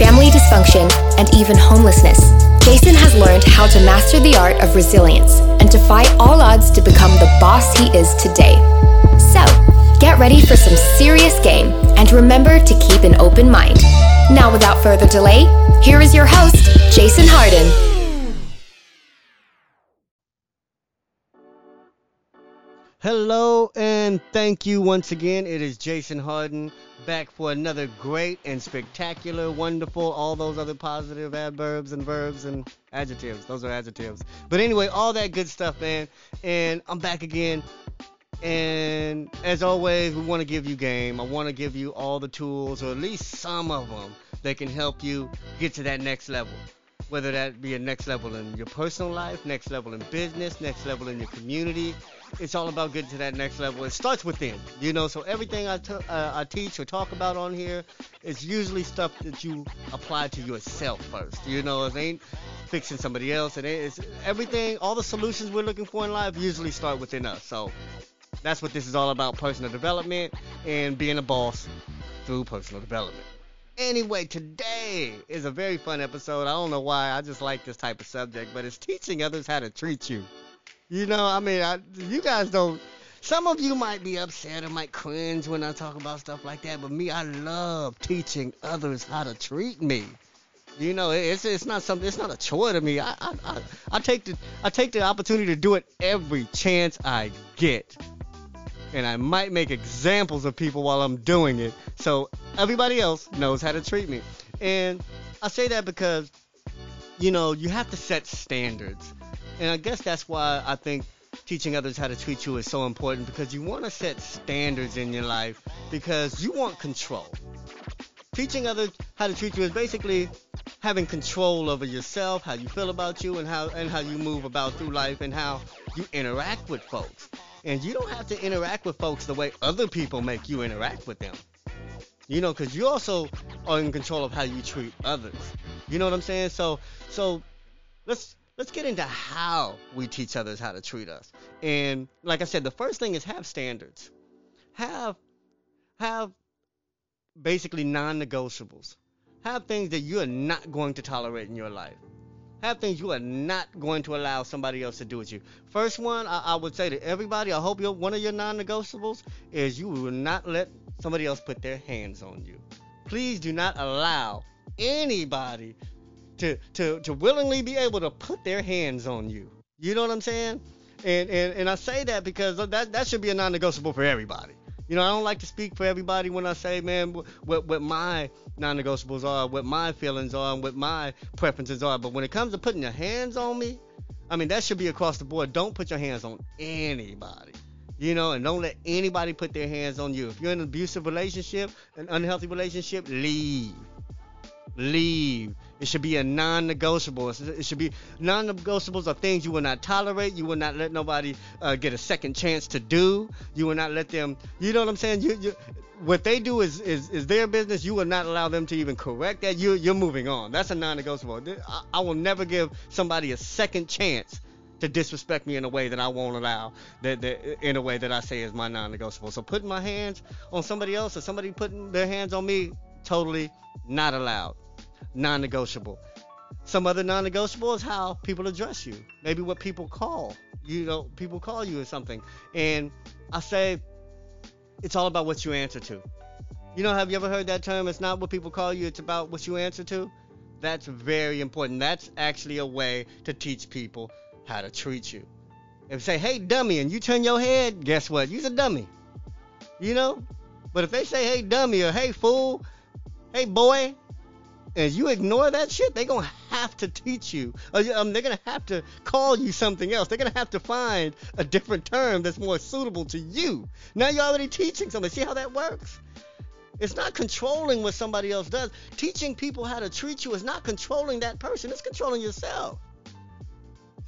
family dysfunction, and even homelessness, Jason has learned how to master the art of resilience and defy all odds to become the boss he is today. So, get ready for some serious game and remember to keep an open mind. Now, without further delay, here is your host, Jason Hardin. Hello and thank you once again. It is Jason Hardin back for another great and spectacular, wonderful, all those other positive adverbs and verbs and adjectives. Those are adjectives. But anyway, all that good stuff, man. And I'm back again. And as always, we want to give you game. I want to give you all the tools, or at least some of them, that can help you get to that next level whether that be a next level in your personal life, next level in business, next level in your community. It's all about getting to that next level. It starts within, you know. So everything I, t- uh, I teach or talk about on here is usually stuff that you apply to yourself first. You know, it ain't fixing somebody else. It ain't. It's everything. All the solutions we're looking for in life usually start within us. So that's what this is all about: personal development and being a boss through personal development. Anyway, today is a very fun episode. I don't know why. I just like this type of subject, but it's teaching others how to treat you. You know, I mean, I, you guys don't. Some of you might be upset or might cringe when I talk about stuff like that, but me, I love teaching others how to treat me. You know, it's it's not something. It's not a chore to me. I I, I, I take the I take the opportunity to do it every chance I get and I might make examples of people while I'm doing it so everybody else knows how to treat me. And I say that because, you know, you have to set standards. And I guess that's why I think teaching others how to treat you is so important because you want to set standards in your life because you want control. Teaching others how to treat you is basically having control over yourself, how you feel about you, and how and how you move about through life, and how you interact with folks. And you don't have to interact with folks the way other people make you interact with them. You know, because you also are in control of how you treat others. You know what I'm saying? So, so let's let's get into how we teach others how to treat us. And like I said, the first thing is have standards. Have have basically non-negotiables. Have things that you are not going to tolerate in your life have things you are not going to allow somebody else to do with you. First one, I, I would say to everybody, I hope one of your non-negotiables is you will not let somebody else put their hands on you. Please do not allow anybody to to to willingly be able to put their hands on you. You know what I'm saying? And and, and I say that because that that should be a non-negotiable for everybody. You know, I don't like to speak for everybody when I say, man, what what my non-negotiables are, what my feelings are, and what my preferences are. But when it comes to putting your hands on me, I mean, that should be across the board. Don't put your hands on anybody. You know, and don't let anybody put their hands on you. If you're in an abusive relationship, an unhealthy relationship, leave. Leave. It should be a non-negotiable. It should be non-negotiables are things you will not tolerate. You will not let nobody uh, get a second chance to do. You will not let them. You know what I'm saying? You, you, what they do is, is is their business. You will not allow them to even correct that. You you're moving on. That's a non-negotiable. I, I will never give somebody a second chance to disrespect me in a way that I won't allow, that, that, in a way that I say is my non-negotiable. So putting my hands on somebody else or somebody putting their hands on me, totally not allowed non negotiable. Some other non negotiable is how people address you. Maybe what people call. You know, people call you or something. And I say it's all about what you answer to. You know, have you ever heard that term? It's not what people call you, it's about what you answer to. That's very important. That's actually a way to teach people how to treat you. If say, hey, dummy, and you turn your head, guess what? You're a dummy. You know? But if they say, hey, dummy, or hey, fool, hey, boy, and you ignore that shit, they're gonna have to teach you. Um, they're gonna have to call you something else. They're gonna have to find a different term that's more suitable to you. Now you're already teaching something. See how that works? It's not controlling what somebody else does. Teaching people how to treat you is not controlling that person. It's controlling yourself.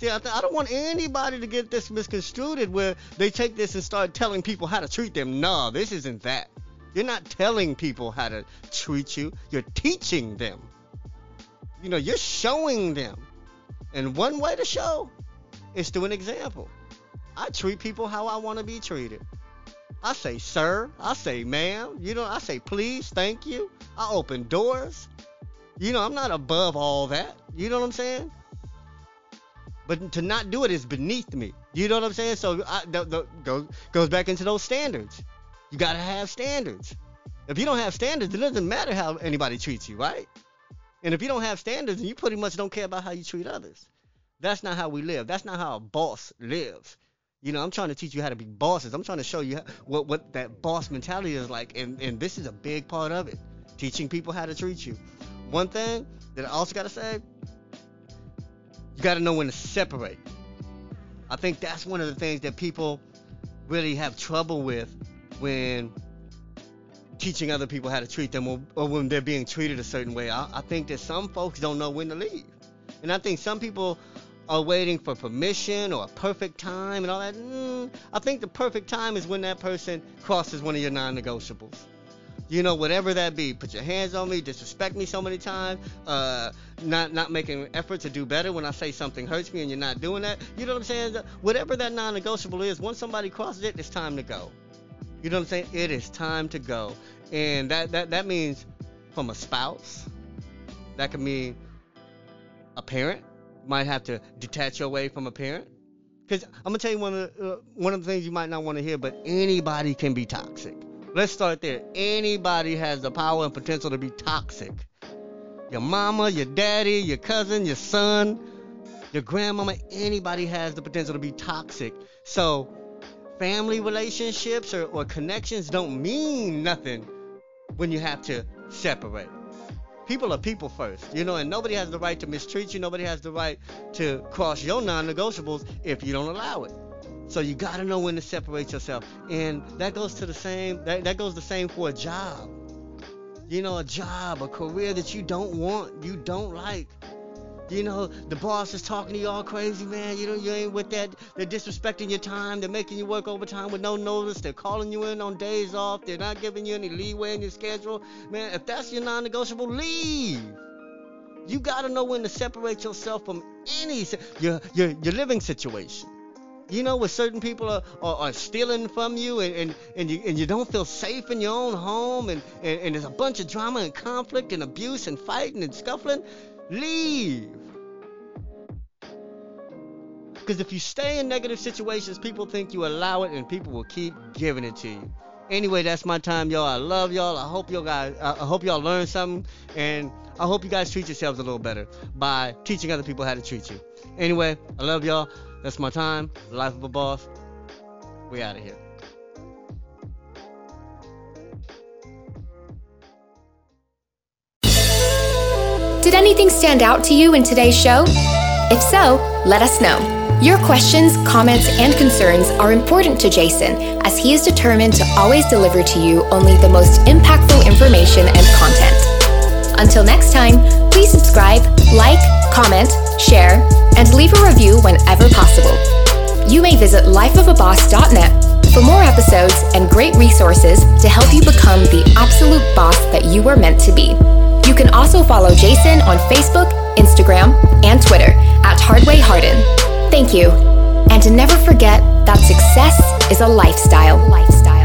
See, I, th- I don't want anybody to get this misconstrued where they take this and start telling people how to treat them. No, this isn't that. You're not telling people how to treat you. You're teaching them. You know, you're showing them. And one way to show is through an example. I treat people how I want to be treated. I say sir, I say ma'am, you know, I say please, thank you. I open doors. You know, I'm not above all that. You know what I'm saying? But to not do it is beneath me. You know what I'm saying? So I, the, the, goes goes back into those standards. You gotta have standards. If you don't have standards, it doesn't matter how anybody treats you, right? And if you don't have standards, then you pretty much don't care about how you treat others. That's not how we live. That's not how a boss lives. You know, I'm trying to teach you how to be bosses. I'm trying to show you how, what what that boss mentality is like, and and this is a big part of it. Teaching people how to treat you. One thing that I also gotta say, you gotta know when to separate. I think that's one of the things that people really have trouble with when teaching other people how to treat them or, or when they're being treated a certain way. I, I think that some folks don't know when to leave. And I think some people are waiting for permission or a perfect time and all that. Mm, I think the perfect time is when that person crosses one of your non negotiables. You know, whatever that be. Put your hands on me, disrespect me so many times, uh, not not making an effort to do better when I say something hurts me and you're not doing that. You know what I'm saying? Whatever that non negotiable is, once somebody crosses it, it's time to go. You know what I'm saying? It is time to go. And that, that, that means from a spouse, that could mean a parent, might have to detach your way from a parent. Because I'm gonna tell you one of the, uh, one of the things you might not want to hear, but anybody can be toxic. Let's start there. Anybody has the power and potential to be toxic. Your mama, your daddy, your cousin, your son, your grandmama, anybody has the potential to be toxic. So family relationships or, or connections don't mean nothing when you have to separate people are people first, you know, and nobody has the right to mistreat you. Nobody has the right to cross your non-negotiables if you don't allow it. So you got to know when to separate yourself, and that goes to the same. That, that goes the same for a job. You know, a job, a career that you don't want, you don't like. You know, the boss is talking to you all crazy, man. You know, you ain't with that. They're disrespecting your time. They're making you work overtime with no notice. They're calling you in on days off. They're not giving you any leeway in your schedule. Man, if that's your non negotiable, leave. You got to know when to separate yourself from any your, your, your living situation. You know, where certain people are, are, are, stealing from you and, and, and you and you don't feel safe in your own home and, and, and there's a bunch of drama and conflict and abuse and fighting and scuffling. Leave. Because if you stay in negative situations, people think you allow it and people will keep giving it to you. Anyway, that's my time, y'all. I love y'all. I hope y'all guys I hope y'all learn something and I hope you guys treat yourselves a little better by teaching other people how to treat you. Anyway, I love y'all. That's my time. Life of a boss. We out of here. Did anything stand out to you in today's show? If so, let us know. Your questions, comments, and concerns are important to Jason as he is determined to always deliver to you only the most impactful information and content. Until next time, please subscribe, like, comment, share, and leave a review whenever possible. You may visit lifeofaboss.net for more episodes and great resources to help you become the absolute boss that you were meant to be. You can also follow Jason on Facebook, Instagram, and Twitter at Hardway Hardin. Thank you. And to never forget that success is a lifestyle. lifestyle.